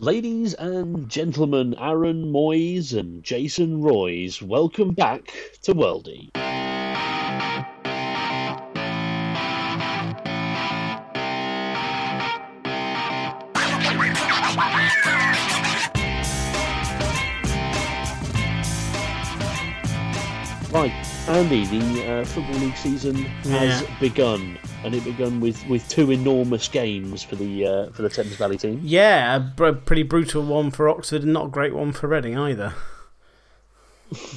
Ladies and gentlemen, Aaron Moyes and Jason Royes, welcome back to Worldy. Right, Andy, the uh, Football League season has Yeah. begun, and it begun with, with two enormous games for the uh, for the Thames Valley team. Yeah, a br- pretty brutal one for Oxford and not a great one for Reading either.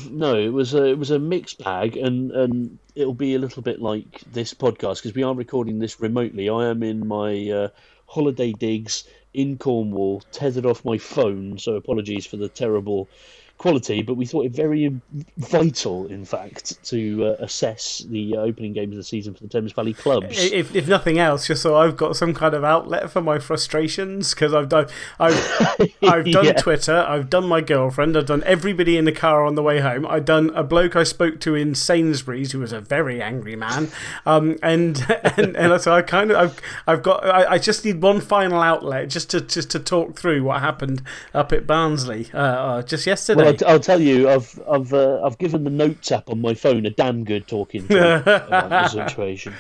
No, it was a it was a mixed bag, and and it'll be a little bit like this podcast because we are recording this remotely. I am in my uh, holiday digs in Cornwall, tethered off my phone, so apologies for the terrible quality. But we thought it very vital, in fact, to uh, assess the uh, opening games of the season for the Thames Valley clubs. If, if nothing else, just so I've got some kind of outlet for my frustrations because I've done I've I've done Yeah. Twitter, I've done my girlfriend, I've done everybody in the car on the way home. I've done a bloke I spoke to in Sainsbury's who was a very angry man, um, and and and so I kind of I've I've got I, I just need one final outlet just to just to talk through what happened up at Barnsley uh, uh, just yesterday. Well, I'll, I'll tell you, I've I've uh, I've given the notes app on my phone a damn good talking to about the situation.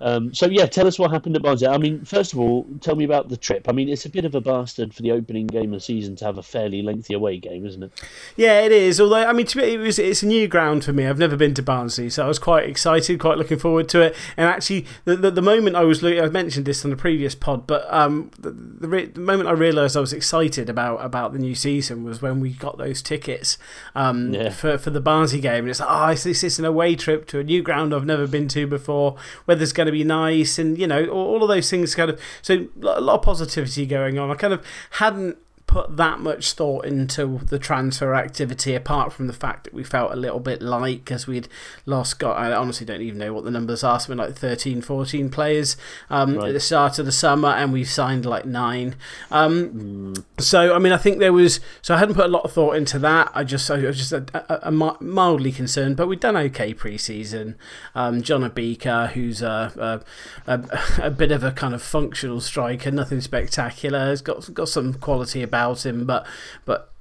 Um, so yeah, tell us what happened at Barnsley. I mean, first of all, tell me about the trip. I mean, it's a bit of a bastard for the opening game of the season to have a fairly lengthy away game, isn't it? Yeah, it is. Although I mean, to me, it was it's a new ground for me. I've never been to Barnsley, so I was quite excited, quite looking forward to it. And actually, the the, the moment I was looking, I mentioned this on the previous pod, but um, the the, re- the moment I realised I was excited about about the new season was when we got those tickets um, Yeah. for for the Barnsley game, and it's like, oh, this is an away trip to a new ground I've never been to before. Weather's going to be nice, and you know, all, all of those things kind of. So a lot of positivity going on. I kind of hadn't put that much thought into the transfer activity apart from the fact that we felt a little bit light because we'd lost got I honestly don't even know what the numbers are something like 13 14 players um, Right. at the start of the summer and we've signed like nine. Um, so I mean I think there was so I hadn't put a lot of thought into that. I just I was just a, a, a mildly concerned but we've done okay pre-season. Um, John Obika who's a, a, a, a bit of a kind of functional striker nothing spectacular has got got some quality about him but but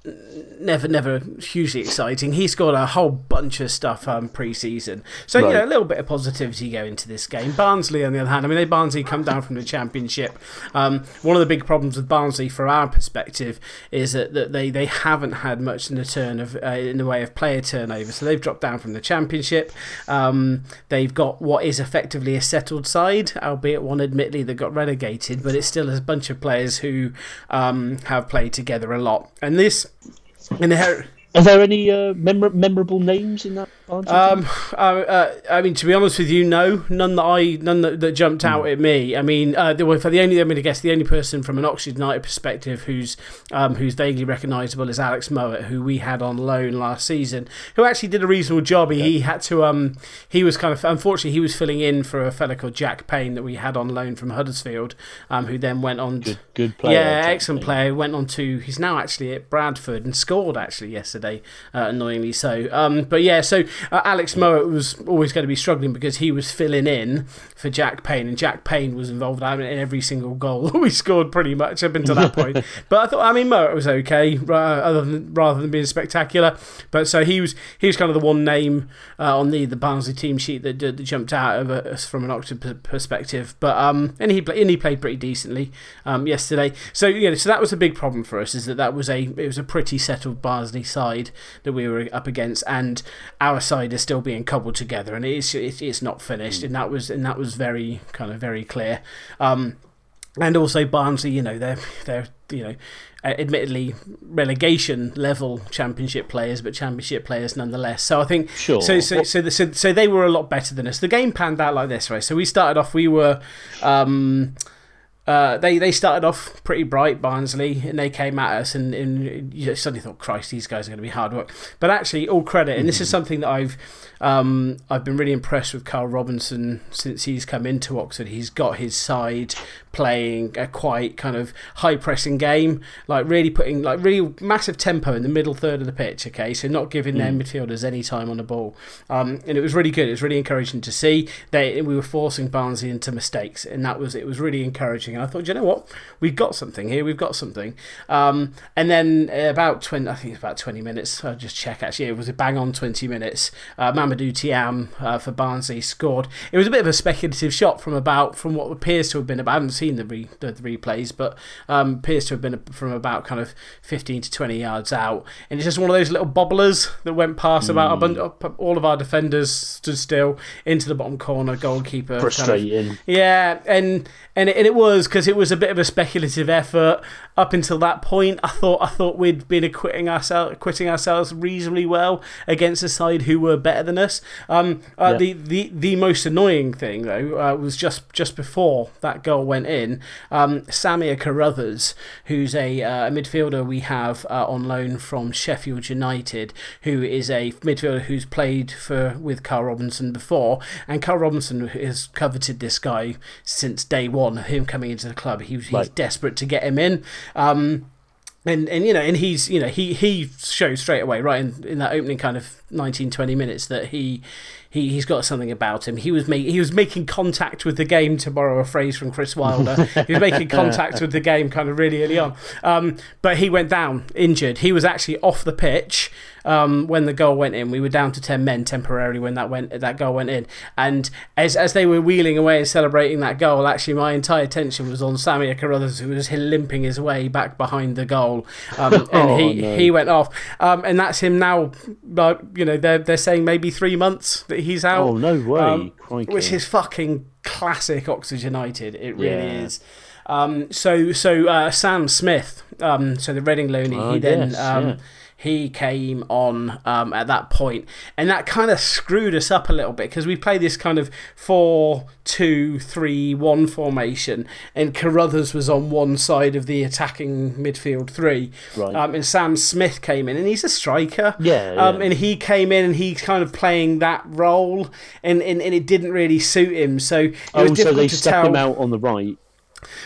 never never hugely exciting. He scored a whole bunch of stuff um, pre-season. So Right. know a little bit of positivity going to this game. Barnsley on the other hand I mean they Barnsley come down from the championship. Um, one of the big problems with Barnsley from our perspective is that, that they, they haven't had much in the turn of uh, in the way of player turnover. So they've dropped down from the championship. Um, they've got what is effectively a settled side albeit one admittedly that got relegated but it's still a bunch of players who um, have played together a lot. And this inherit Are there any uh, memor- memorable names in that? Barnsley team? Um, uh, uh, I mean, to be honest with you, no, none that I, none that, that jumped out at me. I mean, uh, there were for the only, I'm going to guess the only person from an Oxford United perspective who's, um, who's vaguely recognisable is Alex Mowat, who we had on loan last season, who actually did a reasonable job. He, he had to, um, he was kind of, unfortunately, he was filling in for a fella called Jack Payne that we had on loan from Huddersfield, um, who then went on. good, good player. Yeah, Jack excellent Payne. player. Went on to he's now actually at Bradford and scored actually yesterday, uh, annoyingly so. Um, but yeah, so uh, Alex Mowat was always going to be struggling because he was filling in for Jack Payne, and Jack Payne was involved in every single goal we scored pretty much up until that point. But I thought, I mean, Mowat was okay, ra- other than rather than being spectacular. But so he was he was kind of the one name uh, on the the Barnsley team sheet that, that jumped out of us from an Oxford perspective. But um, and he and he played pretty decently um, yesterday. So you know, so that was a big problem for us is that that was a it was a pretty settled Barnsley side that we were up against, and our side is still being cobbled together, and it's it's, it's not finished, and that was and that was very kind of very clear. Um, and also Barnsley, you know, they're they're you know, uh, admittedly relegation level championship players, but championship players nonetheless. So I think Sure. So so so, the, so so they were a lot better than us. The game panned out like this, right? So we started off, we were. Um, uh, they they started off pretty bright, Barnsley, and they came at us, and, and you suddenly thought, Christ, these guys are going to be hard work. But actually, all credit, and this is something that I've um, I've been really impressed with Karl Robinson since he's come into Oxford. He's got his side playing a quite kind of high pressing game, like really putting like really massive tempo in the middle third of the pitch. Okay, so not giving their midfielders any time on the ball, um, and it was really good. It was really encouraging to see. They we were forcing Barnsley into mistakes, and that was it was really encouraging. And I thought, you know what, we've got something here. We've got something. Um, and then about twenty, I think it's about twenty minutes. I'll just check. Actually, it was a bang on twenty minutes. Uh, Mamadou Thiam uh, for Barnsley scored. It was a bit of a speculative shot from about from what appears to have been about. I haven't seen the, re, the, the replays, but um, appears to have been from about kind of fifteen to twenty yards out. And it's just one of those little bobblers that went past mm. about a bunch, all of our defenders stood still into the bottom corner. Goalkeeper frustrating. Kind of, yeah, and and it, and it was because it was a bit of a speculative effort up until that point. I thought I thought we'd been acquitting ourselves, acquitting ourselves reasonably well against a side who were better than us. Um, uh, yeah. the, the the most annoying thing though uh, was just just before that goal went in. Um, Samir Carruthers, who's a, uh, a midfielder we have uh, on loan from Sheffield United, who is a midfielder who's played for with Karl Robinson before, and Karl Robinson has coveted this guy since day one him coming into the club. He, he's right. desperate to get him in. Um, and and you know and he's you know he he shows straight away right in, in that opening kind of 19 20 minutes that he he he's got something about him he was make, he was making contact with the game to borrow a phrase from Chris Wilder he was making contact with the game kind of really early on um, but he went down injured he was actually off the pitch um, when the goal went in. We were down to 10 men temporarily when that went that goal went in. And as, as they were wheeling away and celebrating that goal, actually, my entire attention was on Samir Carruthers, who was limping his way back behind the goal. Um, and oh, he, no. he went off. Um, and that's him now, you know, they're, they're saying maybe three months that he's out. Oh, no way. Um, which is fucking classic Oxygenated. It really yeah. is. Um, so so uh, Sam Smith, um, so the Reading loanee, oh, he then yes, um, yeah he came on um, at that point, and that kind of screwed us up a little bit because we play this kind of four, two, three, one formation, and Carruthers was on one side of the attacking midfield three, right. um, and Sam Smith came in, and he's a striker, yeah, yeah. Um, and he came in and he's kind of playing that role, and, and, and it didn't really suit him, so it oh, was difficult so they to stuck tell. him out on the right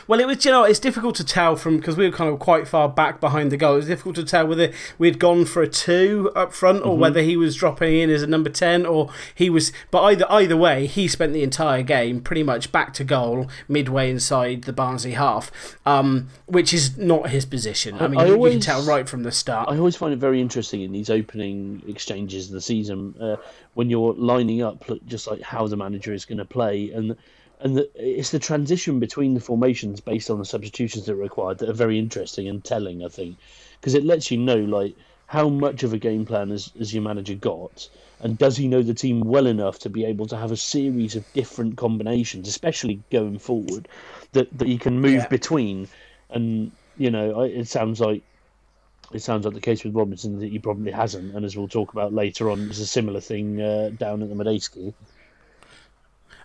well, it was, you know, it's difficult to tell from because we were kind of quite far back behind the goal. It was difficult to tell whether we'd gone for a two up front or mm-hmm. whether he was dropping in as a number 10 or he was. But either either way, he spent the entire game pretty much back to goal, midway inside the Barnsley half, um, which is not his position. I mean, I you, always, you, can tell right from the start. I always find it very interesting in these opening exchanges of the season uh, when you're lining up just like how the manager is going to play. And and the, it's the transition between the formations based on the substitutions that are required that are very interesting and telling. I think because it lets you know like how much of a game plan has, has your manager got, and does he know the team well enough to be able to have a series of different combinations, especially going forward, that that he can move yeah. between. And you know, it sounds like it sounds like the case with Robinson that he probably hasn't, and as we'll talk about later on, there's a similar thing uh, down at the Madejski.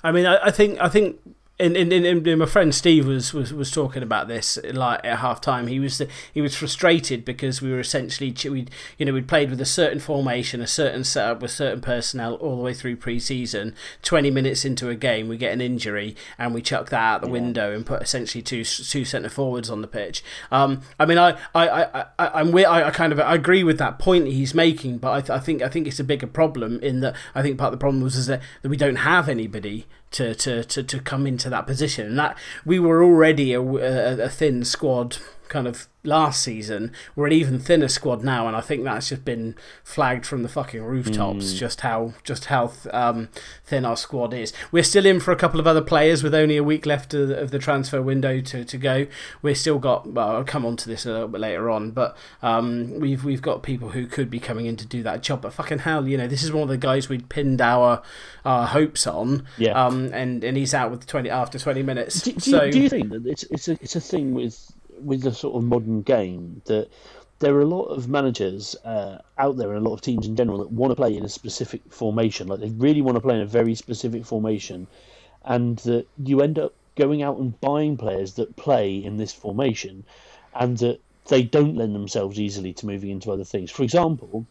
I mean, I, I think I think and, and, and, my friend Steve was, was, was talking about this like at half time. He was he was frustrated because we were essentially we you know we'd played with a certain formation, a certain setup with certain personnel all the way through pre-season. Twenty minutes into a game, we get an injury and we chuck that out the yeah. window and put essentially two two centre forwards on the pitch. Um, I mean, I I I, I I'm I, I kind of I agree with that point he's making, but I, th- I think I think it's a bigger problem in that I think part of the problem was is that, that we don't have anybody to, to, to, to come into that position. And that we were already a, a, a thin squad kind of last season. We're an even thinner squad now, and I think that's just been flagged from the fucking rooftops. Mm. Just how just how um, thin our squad is. We're still in for a couple of other players with only a week left of, of the transfer window to, to go. We're still got. Well, I'll come on to this a little bit later on, but um, we've we've got people who could be coming in to do that job. But fucking hell, you know, this is one of the guys we'd pinned our our hopes on. Yeah. Um, and and he's out with twenty after twenty minutes. Do, do, so, you, do you think that it's it's a it's a thing with with the sort of modern game that there are a lot of managers uh, out there and a lot of teams in general that want to play in a specific formation. Like they really want to play in a very specific formation, and that you end up going out and buying players that play in this formation, and that they don't lend themselves easily to moving into other things. For example,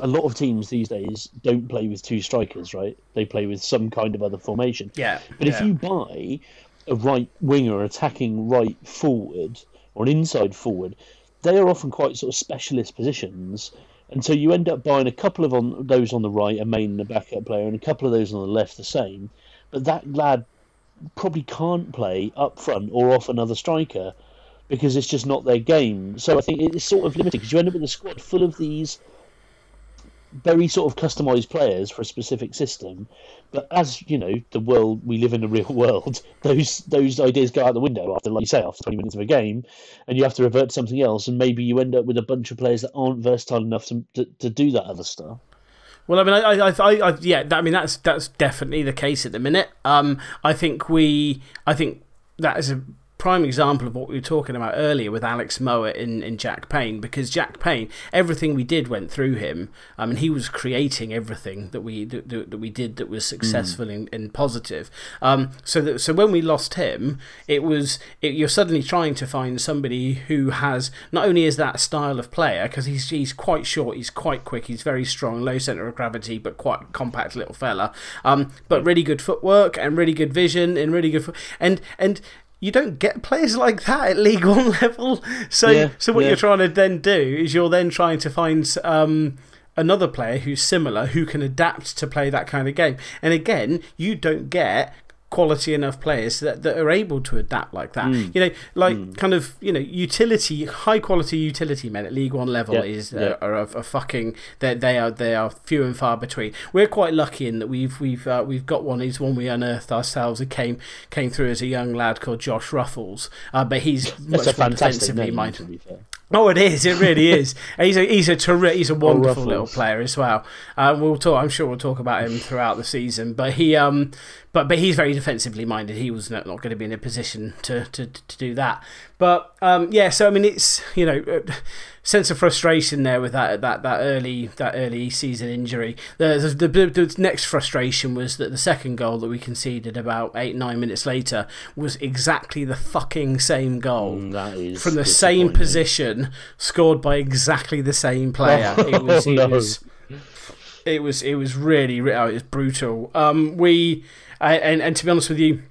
a lot of teams these days don't play with two strikers, right? They play with some kind of other formation. Yeah. But yeah. if you buy a right winger attacking right forward or an inside forward, they are often quite sort of specialist positions. And so you end up buying a couple of on, those on the right, a main and a backup player, and a couple of those on the left, the same. But that lad probably can't play up front or off another striker because it's just not their game. So I think it's sort of limited because you end up with a squad full of these very sort of customized players for a specific system. But as you know, the world we live in, the real world, those those ideas go out the window after, like you say, after twenty minutes of a game, and you have to revert to something else, and maybe you end up with a bunch of players that aren't versatile enough to to, to do that other stuff. Well, I mean, I, I, I, yeah, I mean that's that's definitely the case at the minute. Um, I think we, I think that is a prime example of what we were talking about earlier with Alex Mowat in, in Jack Payne, because Jack Payne, everything we did went through him. I mean, he was creating everything that we that, that we did that was successful mm. and, and positive. Um, so that, so when we lost him, it was it, you're suddenly trying to find somebody who has not only is that style of player because he's he's quite short, he's quite quick, he's very strong, low center of gravity, but quite compact little fella. Um, but really good footwork and really good vision and really good and and you don't get players like that at League One level. So, yeah, so what yeah. you're trying to then do is you're then trying to find um, another player who's similar who can adapt to play that kind of game. And again, you don't get quality enough players that, that are able to adapt like that. Mm. You know, like mm. kind of, you know, utility, high quality utility men at League One level yep. is uh, are a, fucking, they, they, are, they are few and far between. We're quite lucky in that we've, we've, uh, we've got one. He's one we unearthed ourselves. He came, came through as a young lad called Josh Ruffels, uh, but he's much more defensively minded. Oh, it is. It really is. he's a he's a terri- he's a wonderful little player as well. Uh, we'll talk. I'm sure we'll talk about him throughout the season. But he um, but but he's very defensively minded. He was not, not going to be in a position to to, to do that. But um, yeah. So I mean, it's you know. Uh, sense of frustration there with that that that early that early season injury. The, the, the, the next frustration was that the second goal that we conceded about eight nine minutes later was exactly the fucking same goal mm, from the same position, scored by exactly the same player. Oh, it was. It no. was it was it was really oh, it was brutal. Um, we and and to be honest with you,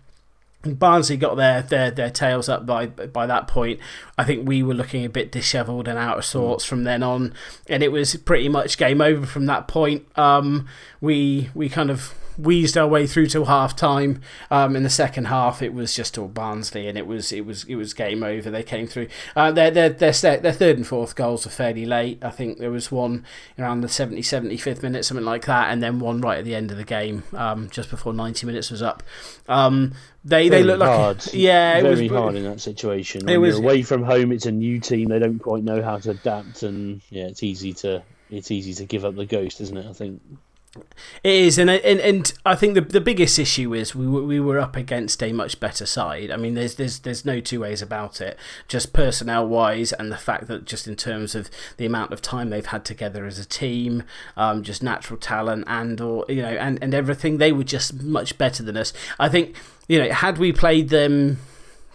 Barnsley got their, their, their tails up by by that point. I think we were looking a bit dishevelled and out of sorts from then on, and it was pretty much game over from that point. Um, we we kind of wheezed our way through to half time. Um, in the second half, it was just all Barnsley, and it was it was it was game over. They came through. Uh, their, their, their, their third and fourth goals were fairly late. I think there was one around the 70, 75th minute, something like that, and then one right at the end of the game, um, just before 90 minutes was up. Um, they very they look hard. like yeah, very was, hard in that situation. When it was away from home. It's a new team. They don't quite know how to adapt, and yeah, it's easy to it's easy to give up the ghost, isn't it? I think. It is, and and and I think the the biggest issue is we were, we were up against a much better side. I mean, there's there's there's no two ways about it. Just personnel wise, and the fact that just in terms of the amount of time they've had together as a team, um, just natural talent and or you know and and everything, they were just much better than us. I think you know had we played them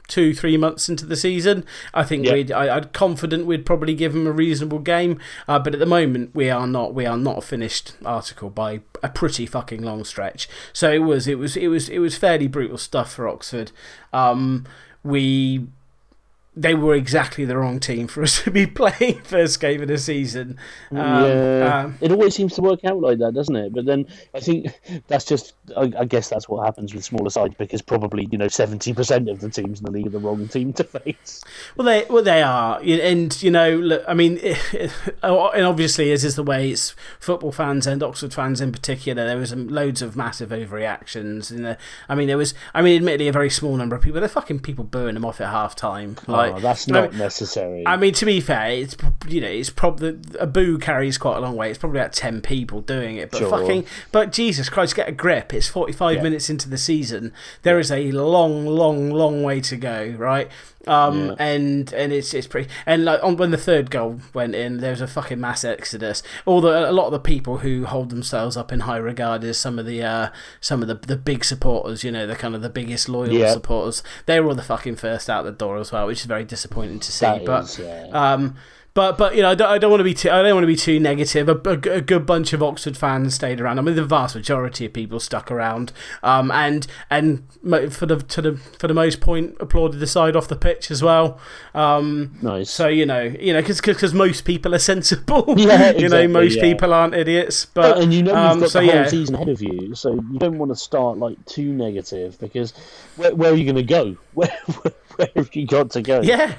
two, three months into the season. I think we'd, I, am confident we'd probably give them a reasonable game. Uh, but at the moment, we are not. We are not a finished article by a pretty fucking long stretch. So it was, it was, it was, it was fairly brutal stuff for Oxford. Um, we they were exactly the wrong team for us to be playing first game of the season. Um, yeah, um, it always seems to work out like that, doesn't it? But then I think that's just, I, I guess that's what happens with smaller sides because probably you know seventy percent of the teams in the league are the wrong team to face. Well, they well they are, and you know, look, I mean, and obviously as is the way it's football fans and Oxford fans in particular. There was loads of massive overreactions, and I mean, there was, I mean, admittedly a very small number of people. They're fucking people booing them off at half time. Like, oh, that's not I mean, necessary. I mean, to be fair, it's you know, it's probably a boo carries quite a long way. It's probably about ten people doing it, but sure. fucking, but Jesus Christ, get a grip! It's forty-five yeah. minutes into the season. There is a long, long, long way to go, right? Um, yeah. and and it's it's pretty and like on, when the third goal went in, there was a fucking mass exodus. All the a lot of the people who hold themselves up in high regard as some of the uh, some of the the big supporters, you know, the kind of the biggest loyal yeah. supporters. They were all the fucking first out the door as well, which is very disappointing to see. That but is, yeah. um, but but you know, I don't, I don't want to be too I don't want to be too negative. A, a, a, good bunch of Oxford fans stayed around. I mean, the vast majority of people stuck around, um, and and for the to the for the most point applauded the side off the pitch as well. Um, nice. So you know, you know, because most people are sensible. Yeah, exactly, you know, most yeah. people aren't idiots. But and you know, you've um, got so, the whole yeah. season ahead of you, so you don't want to start like too negative because where, where are you going to go? Where, where, where have you got to go? Yeah.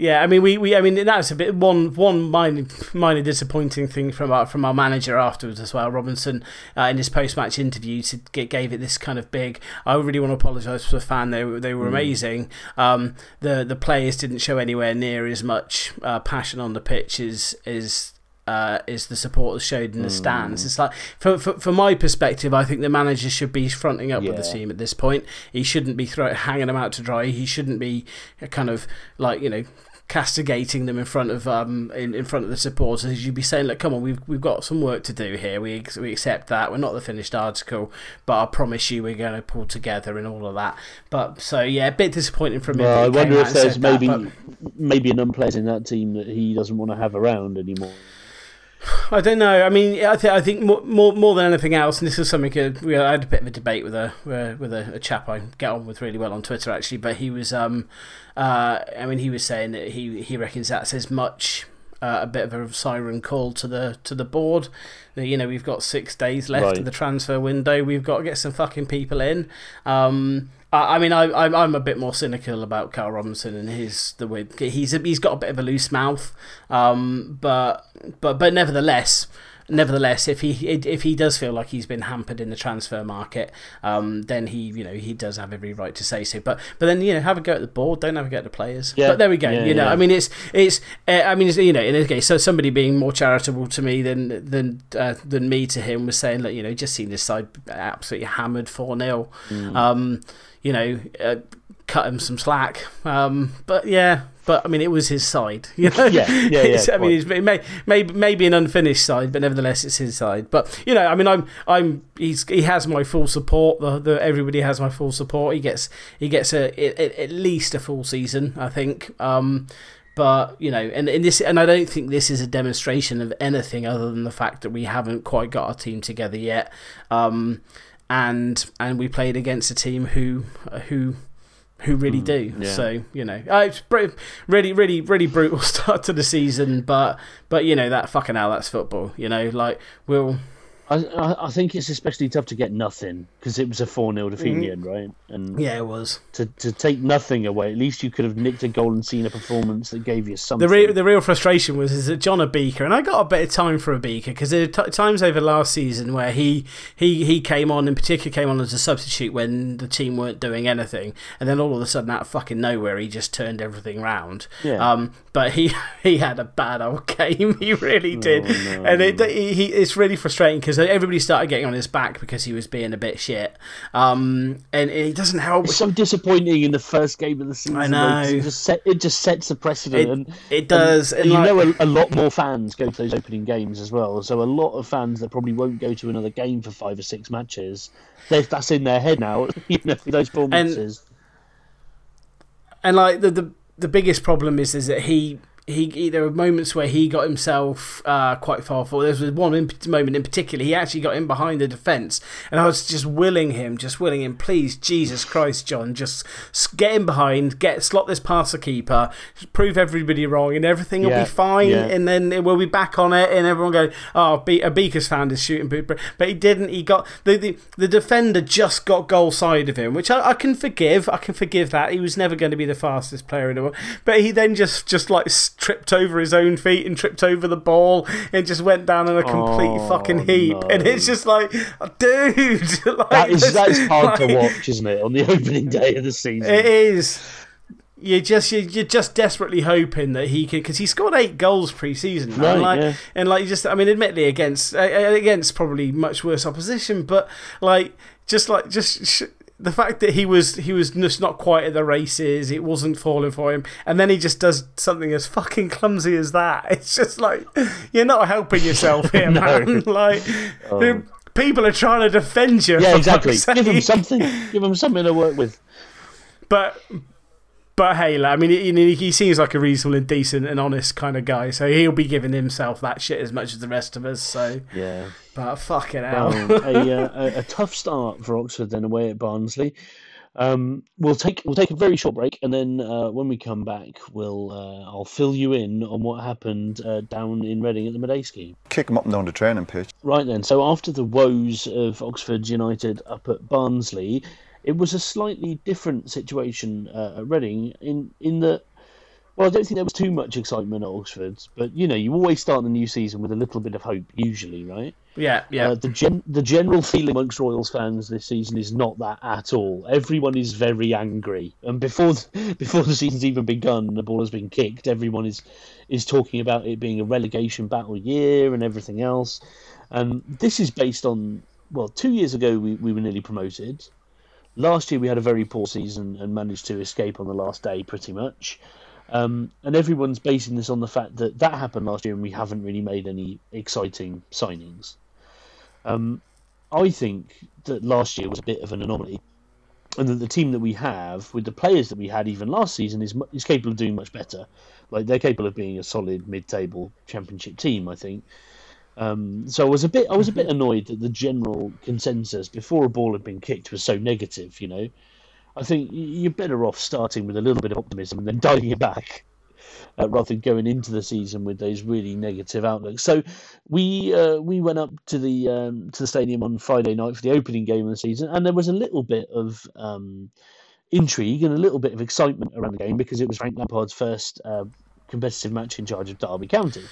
Yeah, I mean, we, we I mean that's a bit one one minor, minor disappointing thing from our from our manager afterwards as well. Robinson uh, in his post match interview to, gave it this kind of big. I really want to apologise for the fan. They were they were mm. amazing. Um, the the players didn't show anywhere near as much uh, passion on the pitch as as uh, is the supporters showed in the stands. It's like, from, from, my perspective, I think the manager should be fronting up yeah. with the team at this point. He shouldn't be throw, hanging them out to dry. He shouldn't be kind of like, you know, castigating them in front of um in, in front of the supporters. You'd be saying, "Look, come on, we've we've got some work to do here. We we accept that. We're not the finished article, but I promise you, we're going to pull together and all of that." But so yeah, a bit disappointing from me. Well, I wonder if there's maybe that, maybe an unplayers in that team that he doesn't want to have around anymore. I don't know. I mean, I, th- I think more, more more than anything else, and this is something uh, we I had a bit of a debate with a with a, a, chap I get on with really well on Twitter actually. But he was, um, uh, I mean, he was saying that he he reckons that's as much uh, a bit of a siren call to the to the board. You know we've got six days left right. of the transfer window. We've got to get some fucking people in. Um, I mean, I, I'm a bit more cynical about Karl Robinson and his the way he's he's got a bit of a loose mouth, um, but but but nevertheless, nevertheless, if he if he does feel like he's been hampered in the transfer market, um, then he you know he does have every right to say so. But but then you know have a go at the board, don't have a go at the players. Yeah. But there we go. Yeah, you know, yeah. I mean it's it's uh, I mean it's, you know in this case, so somebody being more charitable to me than than uh, than me to him was saying that you know just seen this side absolutely hammered four 0 Mm. um, you know, uh, cut him some slack. Um, but yeah, but I mean, it was his side. You know, yeah, yeah, yeah. I mean, it may, maybe maybe an unfinished side, but nevertheless, it's his side. But you know, I mean, I'm I'm he's he has my full support. The, the everybody has my full support. He gets he gets a, a at least a full season, I think. Um, but you know, and, and this, and I don't think this is a demonstration of anything other than the fact that we haven't quite got our team together yet. Um, and and we played against a team who who who really do. yeah. So you know, uh, it's really, really, really brutal start to the season. But but you know that fucking hell, that's football. You know, like we'll. I, I think it's especially tough to get nothing because it was a 4 0 defeat in the end, right? And Yeah, it was. to, to take nothing away, at least you could have nicked a goal and seen a performance that gave you something. The real, the real frustration was is that John Obika, and I got a bit of time for Obika because there were t- times over last season where he, he he came on, in particular, came on as a substitute when the team weren't doing anything, and then all of a sudden, out of fucking nowhere, he just turned everything round. Yeah. Um, but he he had a bad old game, he really did, no. and it, he, he it's really frustrating because everybody started getting on his back because he was being a bit shit. Um, and it doesn't help. It's so disappointing in the first game of the season. I know. It just, set, it just sets a precedent. It, and, it does. and and you know, a, a lot more fans go to those opening games as well. So a lot of fans that probably won't go to another game for five or six matches, that's in their head now. You know, those performances. and like the, the the biggest problem is is that he he, there were moments where he got himself uh, quite far forward. There was one in, moment in particular, he actually got in behind the defence, and I was just willing him, just willing him, please, Jesus Christ, John, just get in behind, get slot this past the keeper, prove everybody wrong, and everything will be fine. yeah. And then we'll be back on it, and everyone go, oh, Be- a Beakers fan is shooting, boot, but he didn't. He got the, the the defender just got goal side of him, which I, I can forgive. I can forgive that. He was never going to be the fastest player in the world, but he then just just like tripped over his own feet and tripped over the ball and just went down in a complete Oh, fucking heap. no. And it's just like, dude, like, that is that is hard to watch, isn't it? On the opening day of the season. It is. You're just you're, just desperately hoping that he can because he scored eight goals pre-season, man. Right, like, yeah. and like you just I mean, admittedly against against probably much worse opposition, but like just like just. The fact that he was he was just not quite at the races, it wasn't falling for him, and then he just does something as fucking clumsy as that. It's just like you're not helping yourself here, No. man. Like Oh. people are trying to defend you. yeah, exactly. Give him something. Give them something to work with. but but hey, I mean, he, he seems like a reasonable and decent and honest kind of guy, so he'll be giving himself that shit as much as the rest of us. So yeah, but fucking hell, well, a, uh, a, a tough start for Oxford then away at Barnsley. Um, we'll take we'll take a very short break, and then uh, when we come back, we'll uh, I'll fill you in on what happened uh, down in Reading at the Madejski. Kick them up and down the training pitch. Right then, so after the woes of Oxford United up at Barnsley, it was a slightly different situation uh, at Reading in in that well, I don't think there was too much excitement at Oxford, but you know, you always start the new season with a little bit of hope, usually, right? Yeah, yeah. Uh, the gen- the general feeling amongst Royals fans this season is not that at all. Everyone is very angry, and before before the season's even begun, the ball has been kicked. Everyone is is talking about it being a relegation battle year and everything else. And this is based on well, two years ago we, we were nearly promoted. Last year we had a very poor season and managed to escape on the last day, pretty much. Um, and everyone's basing this on the fact that that happened last year and we haven't really made any exciting signings. Um, I think that last year was a bit of an anomaly, and that the team that we have, with the players that we had even last season, is is capable of doing much better. Like they're capable of being a solid mid-table championship team, I think. Um, so I was a bit I was a bit annoyed that the general consensus before a ball had been kicked was so negative. You know, I think you're better off starting with a little bit of optimism and then dialing it back. Uh, rather than going into the season with those really negative outlooks. So we uh, we went up to the um, to the stadium on Friday night for the opening game of the season, and there was a little bit of um, intrigue and a little bit of excitement around the game because it was Frank Lampard's first uh, competitive match in charge of Derby County.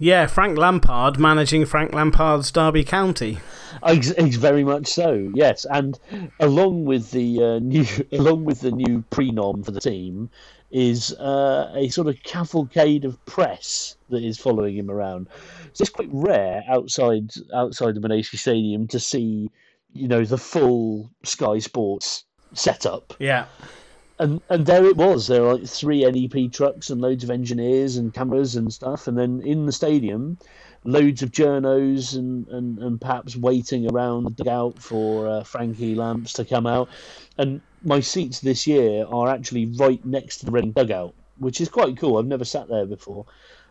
Yeah, Frank Lampard managing Frank Lampard's Derby County. Ex very much so, yes. And along with the uh, new, along with the new prenom for the team, is uh, a sort of cavalcade of press that is following him around. So it's quite rare outside outside the Madejski Stadium to see, you know, the full Sky Sports setup. Yeah and and there it was. There were like three NEP trucks and loads of engineers and cameras and stuff. And then in the stadium, loads of journos and, and, and perhaps waiting around the dugout for uh, Frankie Lamps to come out. And my seats this year are actually right next to the Reading dugout, which is quite cool. I've never sat there before.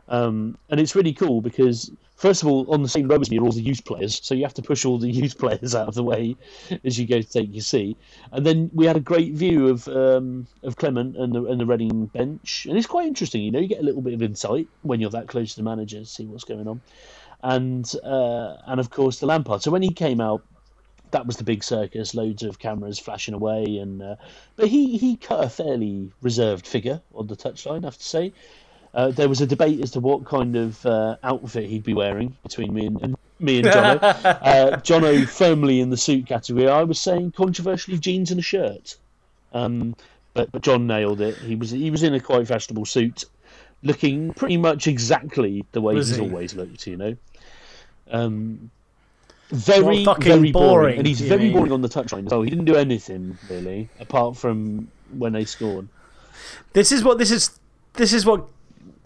Um, and it's really cool because first of all, on the same row as me are all the youth players, so you have to push all the youth players out of the way as you go to take your seat. And then we had a great view of um, of Clement and the and the Reading bench, and it's quite interesting. You know, you get a little bit of insight when you're that close to the manager, see what's going on, and uh, and of course the Lampard. So when he came out. That was the big circus, loads of cameras flashing away, and uh, but he, he cut a fairly reserved figure on the touchline, I have to say. Uh, there was a debate as to what kind of uh, outfit he'd be wearing between me and, and me and Jono. uh, Jono firmly in the suit category. I was saying controversially jeans and a shirt. Um, but, but John nailed it. He was he was in a quite fashionable suit, looking pretty much exactly the way was he's he? always looked. You know, um, very very boring. boring. and he's very mean? boring on the touchline. So he didn't do anything really apart from when they scored. This is what this is. This is what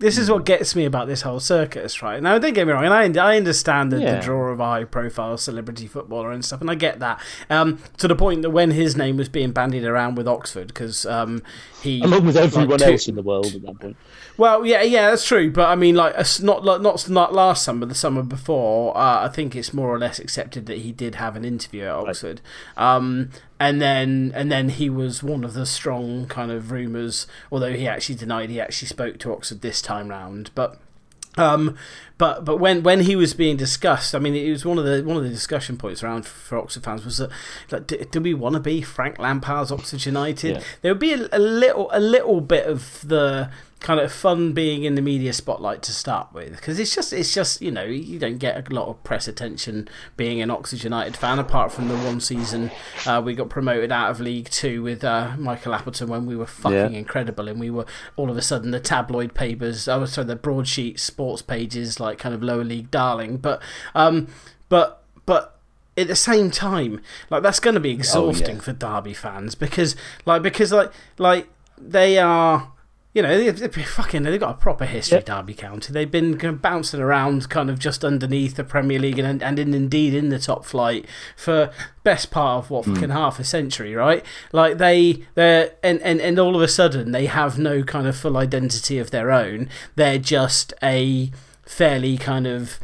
this is what gets me about this whole circus, right? Now, don't get me wrong, and I, I understand the, yeah. the draw of a high profile celebrity footballer and stuff, and I get that. Um, to the point that when his name was being bandied around with Oxford, because um, he. Along with everyone like, else in the world at that point. Well, yeah, yeah, that's true. But I mean, like, not not not last summer, the summer before. Uh, I think it's more or less accepted that he did have an interview at Oxford. Right. Um, and then and then he was one of the strong kind of rumours. Although he actually denied he actually spoke to Oxford this time round, but. Um, but but when, when he was being discussed, I mean, it was one of the one of the discussion points around for Oxford fans was that like, do, do we want to be Frank Lampard's Oxford United? Yeah. There would be a, a little a little bit of the kind of fun being in the media spotlight to start with because it's just it's just you know you don't get a lot of press attention being an Oxford United fan apart from the one season uh, we got promoted out of League Two with uh, Michael Appleton when we were fucking yeah. incredible and we were all of a sudden the tabloid papers I was sorry the broadsheet sports pages like kind of lower league darling but um but but at the same time like that's going to be exhausting oh, yeah. for Derby fans because like because like like they are you know, they, they fucking, they've got a proper history, yep. Derby County. They've been kind of bouncing around kind of just underneath the Premier League and, and in, indeed in the top flight for best part of what fucking mm. half a century, right? Like they, they're, and, and, and all of a sudden they have no kind of full identity of their own. They're just a fairly kind of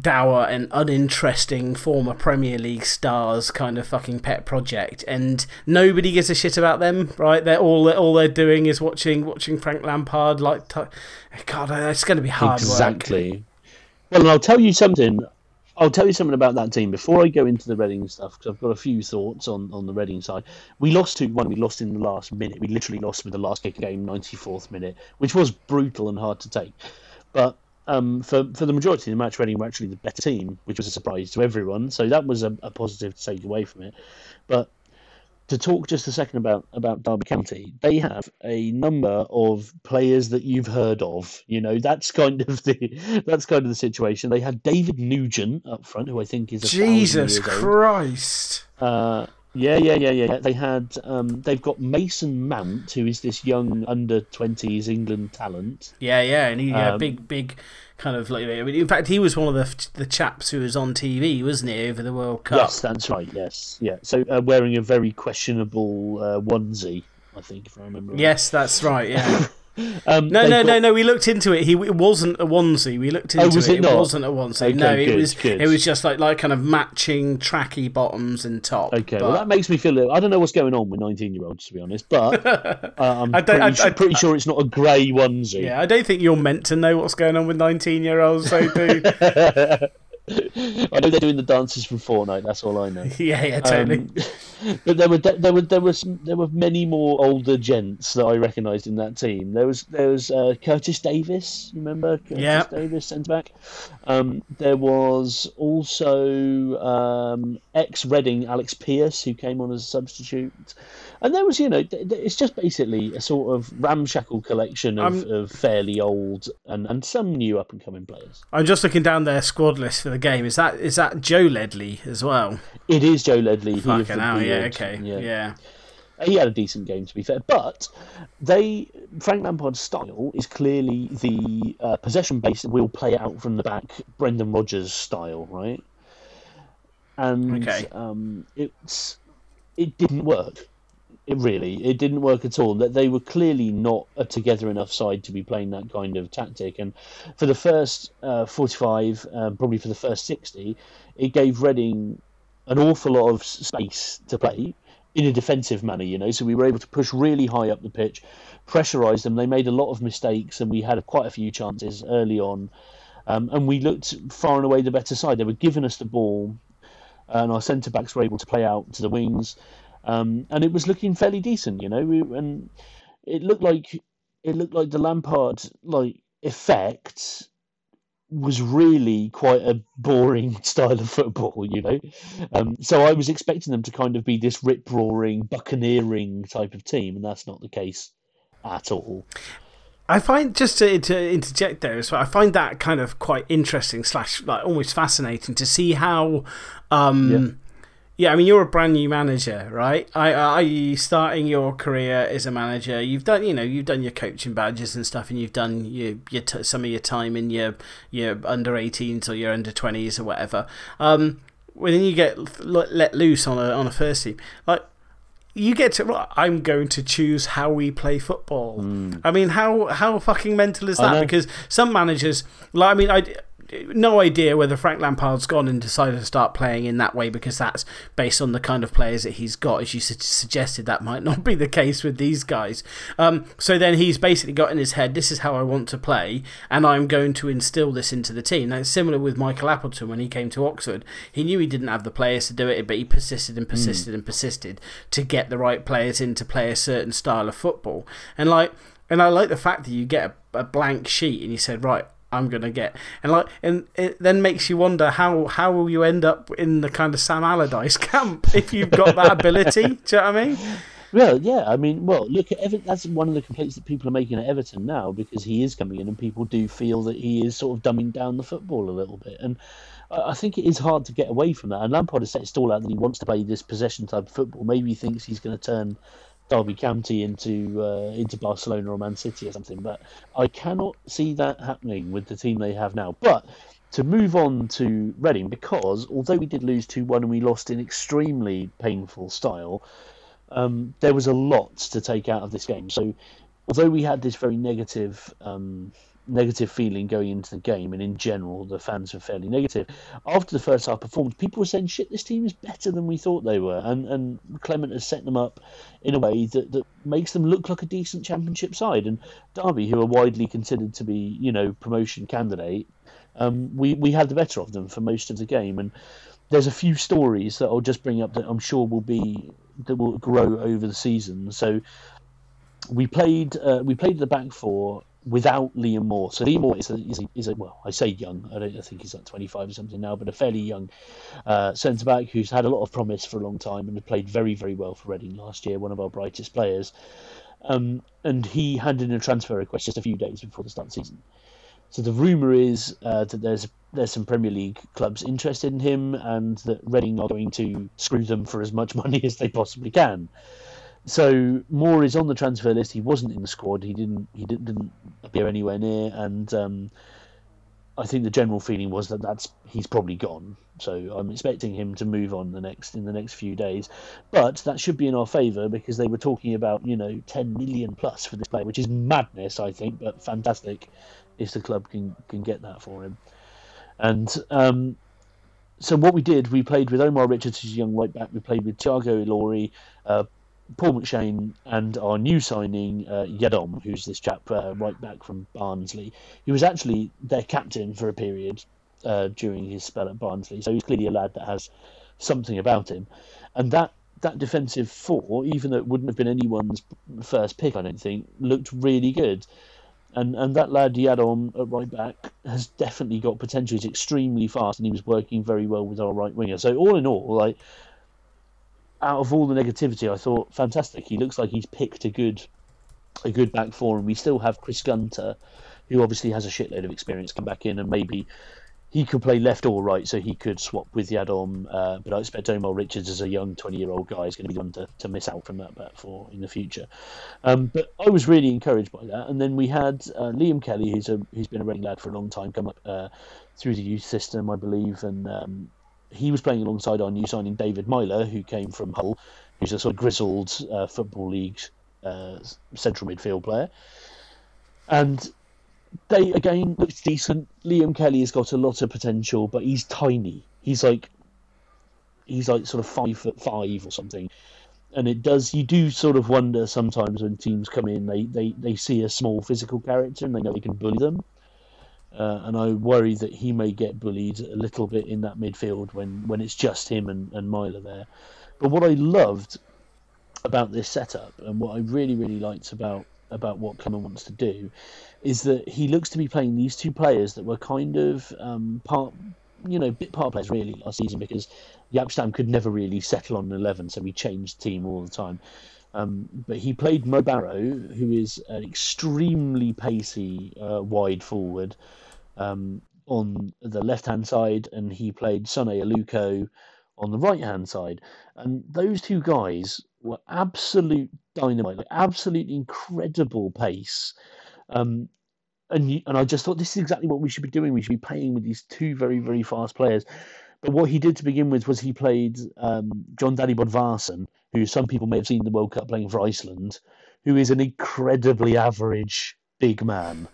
dour and uninteresting former Premier League stars kind of fucking pet project, and nobody gives a shit about them, right? They're all all they're doing is watching watching Frank Lampard. Like, God, it's going to be hard exactly. Work. Well, and I'll tell you something. I'll tell you something about that team before I go into the Reading stuff because I've got a few thoughts on, on the Reading side. We lost two one. We lost in the last minute. We literally lost with the last kick game, ninety fourth minute, which was brutal and hard to take. But um, for for the majority of the match, Reading were actually the better team, which was a surprise to everyone. So that was a, a positive to take away from it. But to talk just a second about about Derby County, they have a number of players that you've heard of. You know, that's kind of the that's kind of the situation. They had David Nugent up front, who I think is a Jesus Christ. Uh, yeah, yeah, yeah, yeah. They had, um, they've got Mason Mount, who is this young under twenties England talent. Yeah, yeah, and he had um, big, big kind of like. I mean, in fact, he was one of the the chaps who was on TV, wasn't he, over the World Cup? Yes, that's right. Yes, yeah. So uh, wearing a very questionable uh, onesie, I think, if I remember. Right. Yes, that's right. Yeah. Um, no, no, got... no, no. We looked into it. He it wasn't a onesie. We looked oh, into oh, was it. It, it wasn't a onesie. Okay, no, it was. Good. It was just like like kind of matching tracky bottoms and top. Okay, but... well that makes me feel. Little, I don't know what's going on with nineteen-year-olds to be honest, but uh, I'm I pretty, I, I, pretty sure it's not a grey onesie. Yeah, I don't think you're meant to know what's going on with nineteen-year-olds. So do. I know they're doing the dances from Fortnite. That's all I know. yeah, yeah, totally. Um, but there were there were there was there were many more older gents that I recognised in that team. There was there was uh, Curtis Davies. Remember Curtis yeah. Davies, centre back. Um, there was also um, ex Reading Alex Pearce who came on as a substitute and there was you know it's just basically a sort of ramshackle collection of, of fairly old and, and some new up and coming players. I'm just looking down their squad list for the game. Is that is that Joe Ledley as well? It is Joe Ledley. Fucking hell, yeah, okay, yeah. yeah. He had a decent game, to be fair, but they Frank Lampard's style is clearly the uh, possession-based. We'll play out from the back, Brendan Rodgers style, right? And okay. um, it's it didn't work it really, it didn't work at all. That they were clearly not a together enough side to be playing that kind of tactic. And for the first uh, 45, um, probably for the first 60, it gave Reading an awful lot of space to play in a defensive manner. You know, so we were able to push really high up the pitch, pressurise them. They made a lot of mistakes, and we had quite a few chances early on. Um, and we looked far and away the better side. They were giving us the ball, and our centre backs were able to play out to the wings um, and it was looking fairly decent, you know. We, and it looked like it looked like the Lampard like effect was really quite a boring style of football, you know. Um, so I was expecting them to kind of be this rip roaring, buccaneering type of team, and that's not the case at all. I find just to, to interject there as well. I find that kind of quite interesting slash like almost fascinating to see how um, yeah. I mean, you're a brand new manager, right? Are you starting your career as a manager? You've done, you know, you've done your coaching badges and stuff, and you've done your, your some of your time in your your under 18s or your under 20s or whatever. Um, when you get let loose on a on a first team, like you get to. I'm going to choose how we play football. Mm. I mean, how how fucking mental is that? Because some managers, like, I mean, I no idea whether Frank Lampard's gone and decided to start playing in that way because that's based on the kind of players that he's got. As you su suggested, that might not be the case with these guys. Um, so then he's basically got in his head, this is how I want to play, and I'm going to instill this into the team. Now, it's similar with Michael Appleton when he came to Oxford. He knew he didn't have the players to do it, but he persisted and persisted mm. and persisted to get the right players in to play a certain style of football. And like, and I like the fact that you get a, a blank sheet and you said, right, I'm gonna get, and like, and it then makes you wonder how how will you end up in the kind of Sam Allardyce camp if you've got that ability? Do you know what I mean? Well, yeah, I mean, well, look at Everton. That's one of the complaints that people are making at Everton now because he is coming in, and people do feel that he is sort of dumbing down the football a little bit, and I think it is hard to get away from that. And Lampard has set stall out that he wants to play this possession type of football. Maybe he thinks he's going to turn Derby County into uh, into Barcelona or Man City or something. But I cannot see that happening with the team they have now. But to move on to Reading, because although we did lose two one and we lost in extremely painful style, um, there was a lot to take out of this game. So although we had this very negative um, negative feeling going into the game, and in general, the fans were fairly negative. After the first half performance, people were saying, "Shit, this team is better than we thought they were," and and Clement has set them up in a way that, that makes them look like a decent championship side. And Derby, who are widely considered to be, you know, promotion candidate, um, we we had the better of them for most of the game, and there's a few stories that I'll just bring up that I'm sure will be that will grow over the season. So we played uh, we played the back four without Liam Moore. So Liam Moore is a, is a, is a well, I say young. I don't I think he's like 25 or something now, but a fairly young uh, centre back who's had a lot of promise for a long time and played very very well for Reading last year. One of our brightest players. Um, and he handed in a transfer request just a few days before the start of the season. So the rumor is uh, that there's there's some Premier League clubs interested in him, and that Reading are going to screw them for as much money as they possibly can. So Moore is on the transfer list. He wasn't in the squad. He didn't. He didn't, didn't appear anywhere near. And um, I think the general feeling was that that's he's probably gone. So I'm expecting him to move on the next in the next few days. But that should be in our favour because they were talking about you know 10 million plus for this player, which is madness, I think, but fantastic if the club can can get that for him. And um, so what we did, we played with Omar Richards, who's a young right back. We played with Tiago Ilori, uh, Paul McShane and our new signing uh, Yiadom, who's this chap uh, right back from Barnsley. He was actually their captain for a period uh, during his spell at Barnsley, so he's clearly a lad that has something about him. And that that defensive four, even though it wouldn't have been anyone's first pick, I don't think, looked really good. And and that lad Yiadom at right back has definitely got potential. He's extremely fast, and he was working very well with our right winger. So all in all, like out of all the negativity, I thought fantastic. He looks like he's picked a good a good back four, and we still have Chris Gunter, who obviously has a shitload of experience, come back in, and maybe he could play left or right, so he could swap with Yiadom. Uh, but I expect Omar Richards, as a young 20 year old guy, is going to be one to, to miss out from that back four in the future. Um, but I was really encouraged by that. And then we had uh, Liam Kelly, who's a who's been a Reading lad for a long time, come up uh, through the youth system, I believe, and um, he was playing alongside our new signing David Meyler, who came from Hull, who's a sort of grizzled uh, football league uh, central midfield player. And they again looks decent. Liam Kelly has got a lot of potential, but he's tiny. He's like he's like sort of five foot five or something. And it does you do sort of wonder sometimes when teams come in, they, they, they see a small physical character and they know they can bully them. Uh, and I worry that he may get bullied a little bit in that midfield when, when it's just him and, and Meyler there. But what I loved about this setup and what I really, really liked about about what Clement wants to do is that he looks to be playing these two players that were kind of um, part, you know, bit part players really last season because Jaap Stam could never really settle on an 11, so he changed team all the time. Um, but he played Mo Barrow, who is an extremely pacey uh, wide forward um, on the left hand side, and he played Sone Aluko on the right hand side. And those two guys were absolute dynamite, like absolute incredible pace. Um, and and I just thought this is exactly what we should be doing. We should be playing with these two very very fast players. But what he did to begin with was he played um, Jon Dadi Bodvarsson, who some people may have seen the World Cup playing for Iceland, who is an incredibly average big man.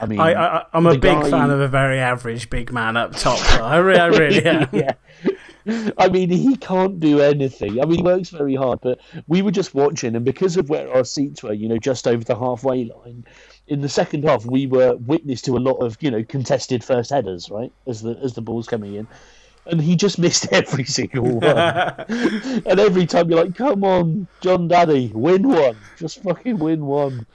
I mean, I, I, am a big guy... fan of a very average big man up top. I, really, I really am. yeah. I mean, he can't do anything. I mean, he works very hard, but we were just watching, and because of where our seats were, you know, just over the halfway line, in the second half, we were witness to a lot of, you know, contested first headers, right, as the as the ball's coming in, and he just missed every single one. and every time you're like, "Come on, John Daddy, win one, just fucking win one."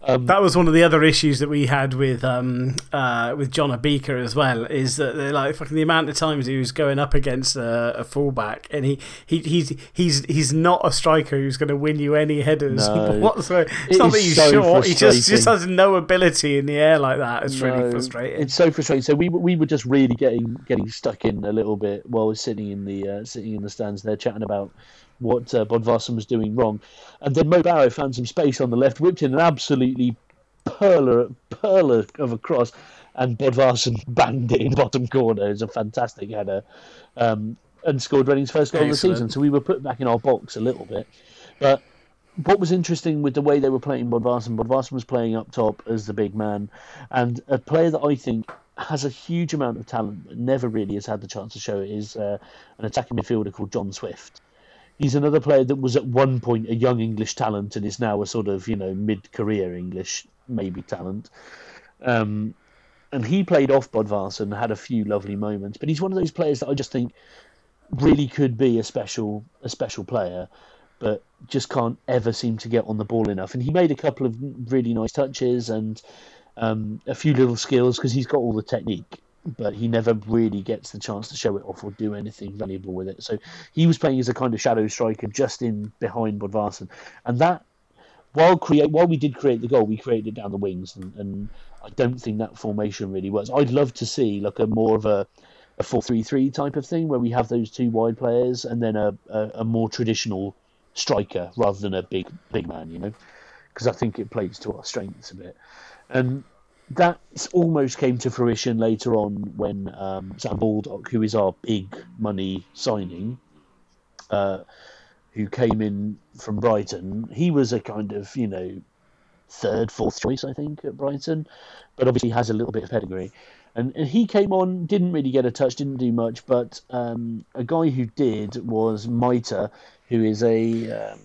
Um, that was one of the other issues that we had with um, uh, with John Obika as well. Is that like fucking the amount of times he was going up against a, a fullback, and he, he he's he's he's not a striker who's going to win you any headers no. whatsoever. It's it not that he's so short; he just just has no ability in the air like that. It's no, really frustrating. It's so frustrating. So we we were just really getting getting stuck in a little bit while we're sitting in the uh, sitting in the stands there chatting about what uh, Bodvarsson was doing wrong. And then Mo Barrow found some space on the left, whipped in an absolutely perler, perler of a cross, and Bodvarsson banged it in the bottom corner. It was a fantastic header. Um, and scored Reading's first goal Excellent. of the season. So we were put back in our box a little bit. But what was interesting with the way they were playing Bodvarsson, Bodvarsson was playing up top as the big man, and a player that I think has a huge amount of talent but never really has had the chance to show it is uh, an attacking midfielder called John Swift. He's another player that was at one point a young English talent and is now a sort of you know mid-career English maybe talent. Um, and he played off Bodvarsson, had a few lovely moments, but he's one of those players that I just think really could be a special a special player but just can't ever seem to get on the ball enough. And he made a couple of really nice touches and um, a few little skills because he's got all the technique, but he never really gets the chance to show it off or do anything valuable with it. So he was playing as a kind of shadow striker just in behind Bodvarsson, and that while create while we did create the goal, we created it down the wings, and, and I don't think that formation really works. I'd love to see like a more of a a four three three type of thing where we have those two wide players and then a, a, a more traditional striker rather than a big big man, you know, because I think it plays to our strengths a bit. And that almost came to fruition later on when um, Sam Baldock, who is our big money signing, uh, who came in from Brighton, he was a kind of you know third, fourth choice, I think, at Brighton, but obviously has a little bit of pedigree. And, and he came on, didn't really get a touch, didn't do much, but um, a guy who did was Meite, who is a um,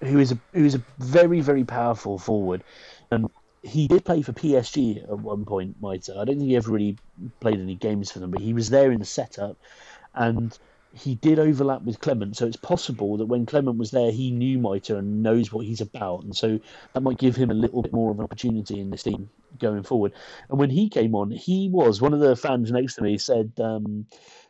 who is a who is a very very powerful forward, and he did play for PSG at one point. Meite, I don't think he ever really played any games for them, but he was there in the setup, and he did overlap with Clement, so it's possible that when Clement was there, he knew Meite and knows what he's about, and so that might give him a little bit more of an opportunity in this team going forward. And when he came on, he was one of the fans next to me said um,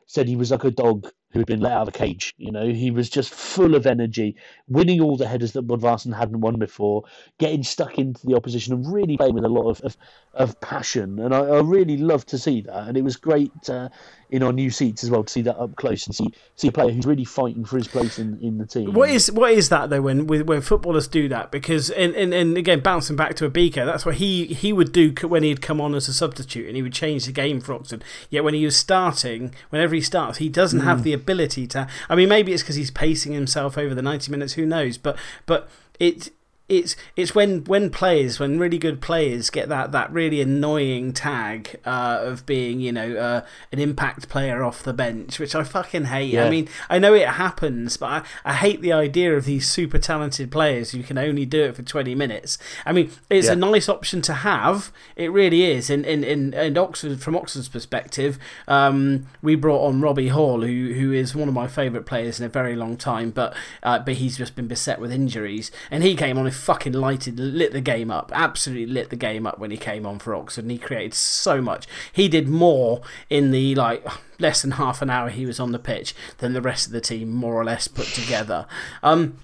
said he was like a dog who had been let out of a cage. You know, he was just full of energy, winning all the headers that Bodvarsson hadn't won before, getting stuck into the opposition and really playing with a lot of, of, of passion. And I, I, really loved to see that. And it was great uh, in our new seats as well to see that up close and see see a player who's really fighting for his place in, in the team. What is what is that though when when footballers do that? Because and, and, and again bouncing back to Obika, that's what he he would do when he'd come on as a substitute and he would change the game for Oxford. Yet when he was starting, whenever he starts, he doesn't mm. have the ability to. I mean, maybe it's because he's pacing himself over the ninety minutes. Who knows? But but it it's it's when when players when really good players get that that really annoying tag uh, of being you know uh, an impact player off the bench, which I fucking hate. Yeah. I mean, I know it happens, but I, I hate the idea of these super talented players who can only do it for twenty minutes. I mean, it's yeah. a nice option to have. It really is. In in in, in Oxford, from Oxford's perspective, um, we brought on Robbie Hall, who who is one of my favourite players in a very long time, but uh, but he's just been beset with injuries, and he came on fucking lighted, lit the game up. Absolutely lit the game up when he came on for Oxford, and he created so much. He did more in the like less than half an hour he was on the pitch than the rest of the team more or less put together. Um,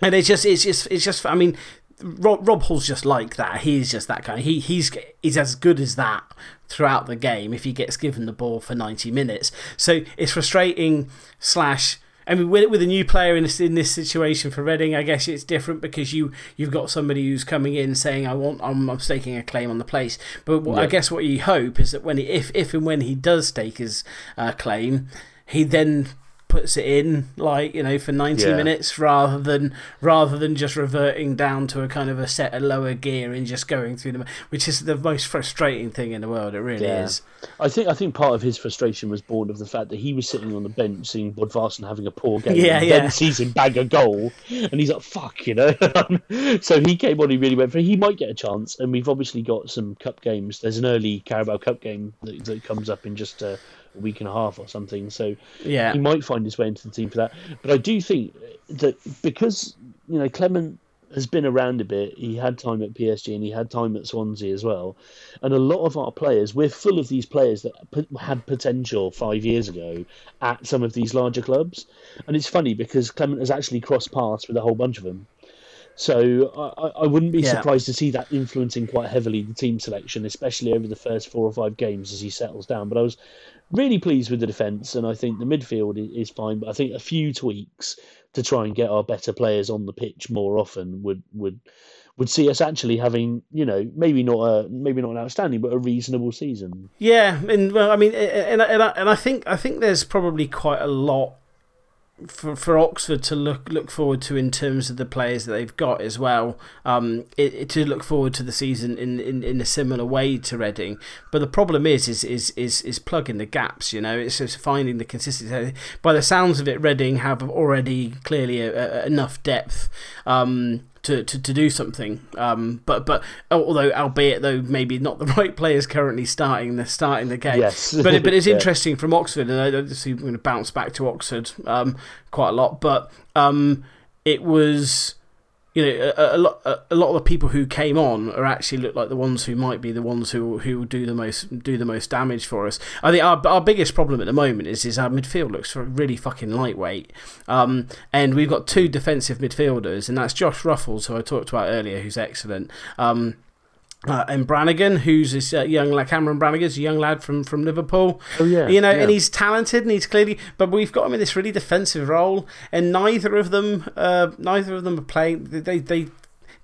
and it's just, it's just, it's just. I mean, Rob, Rob Hall's just like that. He's just that kind. Of, he he's he's as good as that throughout the game if he gets given the ball for ninety minutes. So it's frustrating slash I mean, with, with a new player in this in this situation for Reading, I guess it's different because you you've got somebody who's coming in saying, "I want, I'm, I'm staking a claim on the place." But what, yeah. I guess what you hope is that when he, if if and when he does stake his uh, claim, he then puts it in like you know for 90 yeah. minutes rather than rather than just reverting down to a kind of a set of lower gear and just going through them which is the most frustrating thing in the world it really yeah. is I think I think part of his frustration was born of the fact that he was sitting on the bench seeing Bodvarsson having a poor game yeah, yeah. then sees him bag a goal and he's like fuck you know so he came on he really went for it. he might get a chance and we've obviously got some cup games there's an early Carabao Cup game that, that comes up in just uh, a week and a half or something. So yeah, he might find his way into the team for that. But I do think that because you know Clement has been around a bit. He had time at PSG and he had time at Swansea as well. And a lot of our players, we're full of these players that had potential five years ago at some of these larger clubs. And it's funny because Clement has actually crossed paths with a whole bunch of them. So I, I wouldn't be Yeah. surprised to see that influencing quite heavily the team selection, especially over the first four or five games as he settles down. But I was really pleased with the defence, and I think the midfield is fine. But I think a few tweaks to try and get our better players on the pitch more often would would would see us actually having, you know, maybe not a maybe not an outstanding, but a reasonable season. Yeah, and well, I mean, and and I, and I think I think there's probably quite a lot for for Oxford to look look forward to in terms of the players that they've got as well. Um, it, it- to look forward to the season in, in, in a similar way to Reading. But the problem is is is is, is plugging the gaps. You know, it's just finding the consistency. By the sounds of it, Reading have already clearly a, a, enough depth. Um, to, to, to do something. Um, but but although albeit though maybe not the right players currently starting the starting the game. Yes. But it, but it's Yeah. interesting from Oxford, and I obviously I'm going to bounce back to Oxford um, quite a lot. But um, it was. You know, a, a lot. A, a lot of the people who came on are actually look like the ones who might be the ones who who will do the most do the most damage for us. I think our our biggest problem at the moment is is our midfield looks really fucking lightweight. Um, and we've got two defensive midfielders, and that's Josh Ruffels, who I talked about earlier, who's excellent. Um, uh, and Brannagan, who's this uh, young lad, Cameron Brannagan's a young lad from, from Liverpool. Oh, yeah, you know, yeah. and he's talented and he's clearly, but we've got him in this really defensive role, and neither of them, uh, neither of them are playing. They they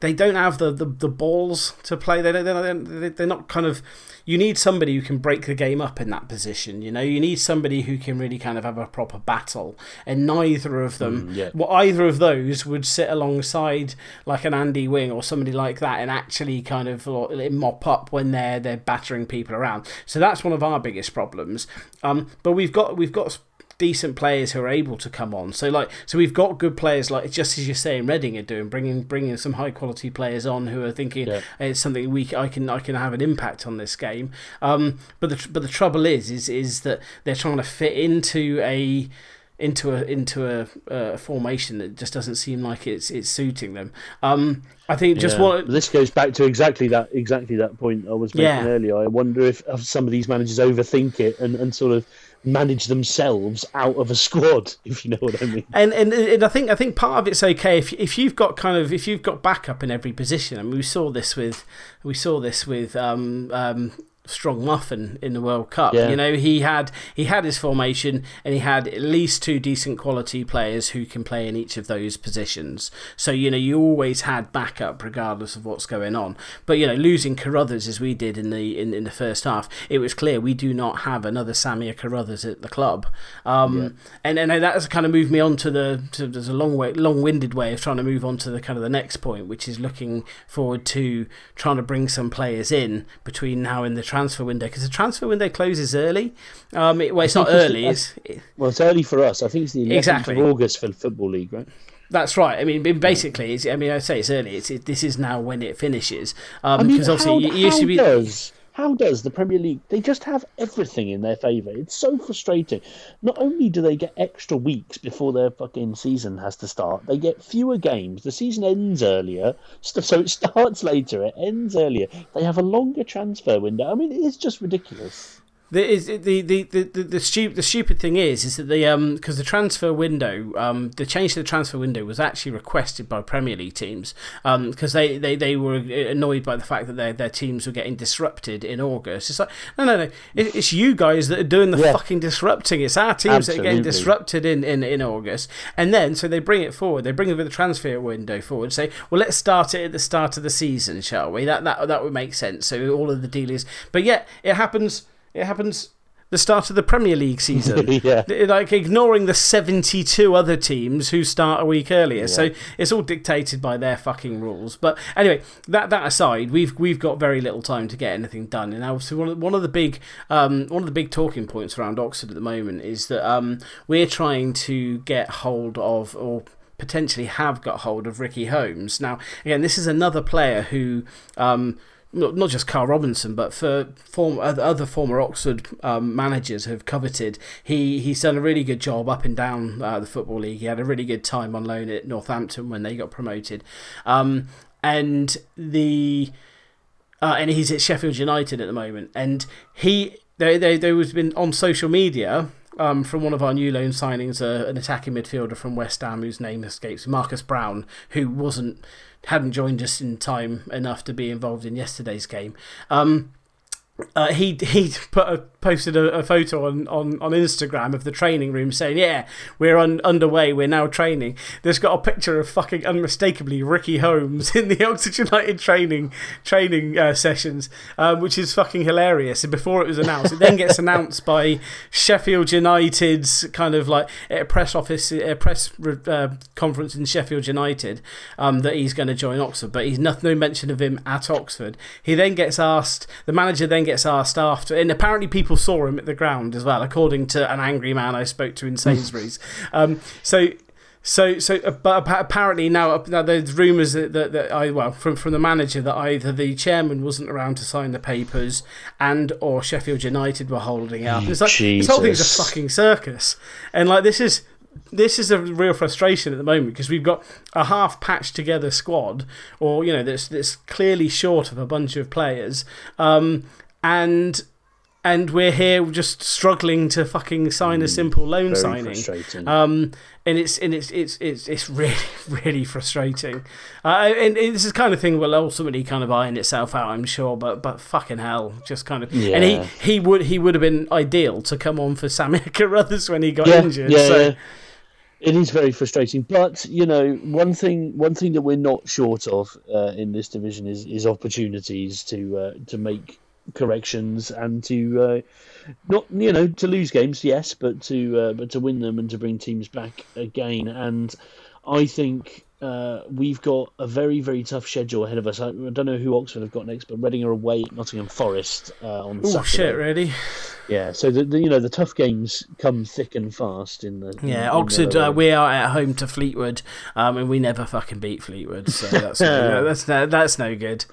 they don't have the, the, the balls to play. They don't, they're, they're not kind of. You need somebody who can break the game up in that position. You know, you need somebody who can really kind of have a proper battle, and neither of them, Mm, yeah. well, either of those would sit alongside like an Andy Whing or somebody like that and actually kind of mop up when they're they're battering people around. So that's one of our biggest problems. Um, but we've got we've got decent players who are able to come on. So like so we've got good players like just as you're saying Reading are doing, bringing bringing some high quality players on who are thinking Yeah. it's something we I can I can have an impact on this game. Um, but the but the trouble is is is that they're trying to fit into a into a into a, a formation that just doesn't seem like it's it's suiting them. Um, I think just Yeah. what this goes back to exactly that exactly that point I was making Yeah. earlier. I wonder if, if some of these managers overthink it and, and sort of manage themselves out of a squad, if you know what I mean. And, and and I think I think part of it's okay if if you've got kind of if you've got backup in every position. I mean, we saw this with we saw this with um, um, Strong Muffin in the World Cup. Yeah. You know, he had he had his formation and he had at least two decent quality players who can play in each of those positions. So you know, you always had backup regardless of what's going on. But you know, losing Carruthers as we did in the in, in the first half, it was clear we do not have another Samir Carruthers at the club. Um, and and that's kind of moved me on to the to, there's a long way long winded way of trying to move on to the kind of the next point, which is looking forward to trying to bring some players in between now and the transfer window because the transfer window closes early. Um, it, well, it's not early. It's, it, Well, it's early for us. I think it's the 11th Exactly. of August for the Football League, right? that's right. I mean, basically, it's, I mean, I say it's early. It's it, this is now when it finishes. Um, I mean, because how, obviously it used how to be. does how does the Premier League? They just have everything in their favour. It's so frustrating. Not only do they get extra weeks before their fucking season has to start, they get fewer games. The season ends earlier, so it starts later. It ends earlier. They have a longer transfer window. I mean, it is just ridiculous. The, is the the the the, the, stupid the stupid thing is is that the um because the transfer window um the change to the transfer window was actually requested by Premier League teams um because they, they, they were annoyed by the fact that their their teams were getting disrupted in August. It's like no no no it, it's you guys that are doing the Yeah. fucking disrupting. It's our teams that are getting disrupted in, in in August and then so they bring it forward. They bring the transfer window forward. Say well let's start it at the start of the season, shall we? That that that would make sense. So all of the dealers, but yet it happens. It happens the start of the Premier League season. Yeah. Like ignoring the 72 other teams who start a week earlier. So it's all dictated by their fucking rules. But anyway, that that aside, we've we've got very little time to get anything done. And obviously one of, one of the big um, one of the big talking points around Oxford at the moment is that um, we're trying to get hold of or potentially have got hold of Ricky Holmes. Now, again, this is another player who um, not not just Karl Robinson, but for form, other former Oxford um, managers have coveted. He he's done a really good job up and down uh, the football league. He had a really good time on loan at Northampton when they got promoted, um, and the uh, and he's at Sheffield United at the moment. And he they they there was been on social media. um, from one of our new loan signings, uh, an attacking midfielder from West Ham whose name escapes, Marcus Browne, who wasn't hadn't joined us in time enough to be involved in yesterday's game. Um, uh, he he put a, posted a, a, photo on, on, on Instagram of the training room saying, "Yeah, we're un, underway. We're now training." There's got a picture of fucking unmistakably Ricky Holmes in the Oxford United training training uh, sessions, um, which is fucking hilarious. And before it was announced, it then gets announced by Sheffield United's kind of like a press office, a press uh, conference in Sheffield United um, that he's going to join Oxford, but he's no, no mention of him at Oxford. He then gets asked. The manager then gets asked after, and apparently people saw him at the ground as well, according to an angry man I spoke to in Sainsbury's. um, so. So, so, uh, but apparently now, now there's rumours that, that, that, I well from from the manager that either the chairman wasn't around to sign the papers, and or Sheffield United were holding up. It's like this whole thing's a fucking circus, and like this is this is a real frustration at the moment because we've got a half patched together squad, or you know, that's that's clearly short of a bunch of players, um, and and we're here just struggling to fucking sign a mm, simple loan signing. Um, and it's and it's it's it's it's really really frustrating. Uh, and this is kind of thing will ultimately kind of iron itself out, I'm sure. But but fucking hell, just kind of. Yeah. And he he would he would have been ideal to come on for Sammy Carruthers when he got yeah, injured. Yeah, so. yeah. It is very frustrating, but you know, one thing one thing that we're not short of uh, in this division is is opportunities to uh, to make corrections and to uh, not you know to lose games, yes, but to uh, but to win them and to bring teams back again. And I think uh, we've got a very very tough schedule ahead of us. I, I, don't know who Oxford have got next, but Reading are away at Nottingham Forest uh, on oh, shit, really? Yeah, so the, the, you know the tough games come thick and fast in the. Yeah, in, Oxford. uh, we are at home to Fleetwood, um, and we never fucking beat Fleetwood, so that's no, that's no, that's no good.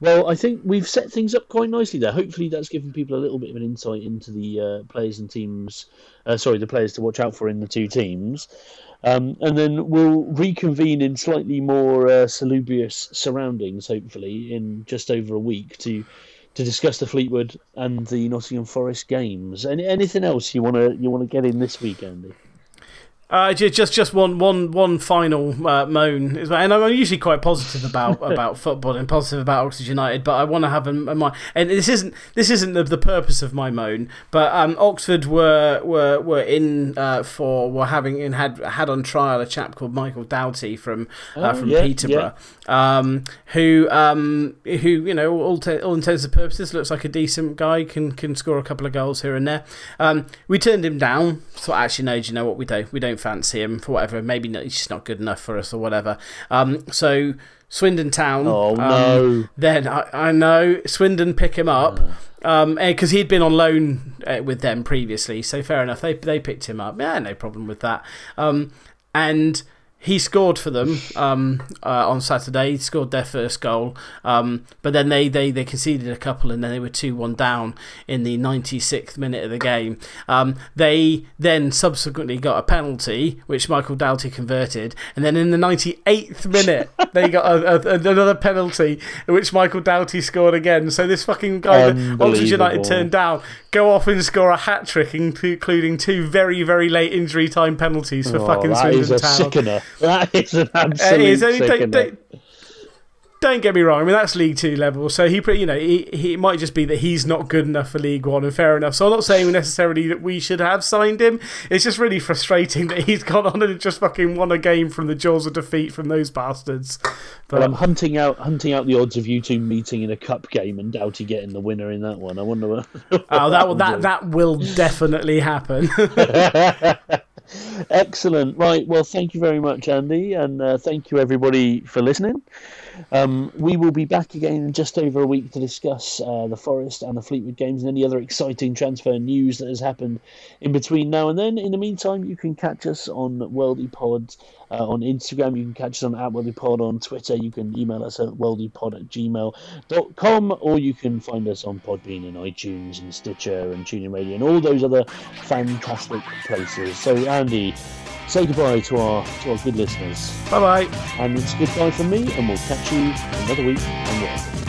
Well, I think we've set things up quite nicely there. Hopefully, that's given people a little bit of an insight into the uh, players and teams. Uh, sorry, the players to watch out for in the two teams. Um, and then we'll reconvene in slightly more uh, salubrious surroundings, hopefully, in just over a week to to discuss the Fleetwood and the Nottingham Forest games. Any, anything else you want to you want to get in this week, Andy? Uh, just just one one one final uh, moan, and I'm usually quite positive about about football and positive about Oxford United, but I want to have a, a and this isn't this isn't the, the purpose of my moan, but um, Oxford were were were in uh, for were having and had had on trial a chap called Michael Doughty from uh, oh, from yeah, Peterborough, yeah. Um, who um, who you know all all intents and purposes looks like a decent guy, can can score a couple of goals here and there. Um, we turned him down. so actually no, do you know what we do? We don't don't fancy him for whatever. Maybe he's just not good enough for us or whatever. Um, so Swindon Town. Oh um, no! Then I, I know Swindon pick him up because um, eh, he'd been on loan uh, with them previously. So fair enough. They they picked him up. Yeah, no problem with that. Um, and he scored for them um, uh, on Saturday. He scored their first goal. Um, but then they, they, they conceded a couple and then they were 2 1 down in the 96th minute of the game. Um, they then subsequently got a penalty, which Michael Doughty converted. And then in the 98th minute, they got a, a, another penalty, which Michael Doughty scored again. So this fucking guy that Oxford United turned down go off and score a hat trick, including two very, very late injury time penalties for oh, fucking Swindon Town. Sickener. That is an absolute it is. They, they, don't get me wrong. I mean, that's League Two level. So he, you know, he, he it might just be that he's not good enough for League One, and fair enough. So I'm not saying necessarily that we should have signed him. It's just really frustrating that he's gone on and just fucking won a game from the jaws of defeat from those bastards. But well, I'm hunting out hunting out the odds of you two meeting in a cup game and Doughty getting the winner in that one. I wonder. What, oh, that will that that will definitely happen. Excellent. Right. Well, thank you very much, Andy, and uh, thank you everybody for listening. Um, we will be back again in just over a week to discuss uh, the Forest and the Fleetwood games and any other exciting transfer news that has happened in between now and then. In the meantime, you can catch us on Worldy Pod uh, on Instagram. You can catch us on at Worldy Pod on Twitter. You can email us at worldypod at gmail.com or you can find us on Podbean and iTunes and Stitcher and TuneIn Radio and all those other fantastic places. So, Andy, say goodbye to our to our good listeners. Bye bye. And it's goodbye from me, and we'll catch you another week on World.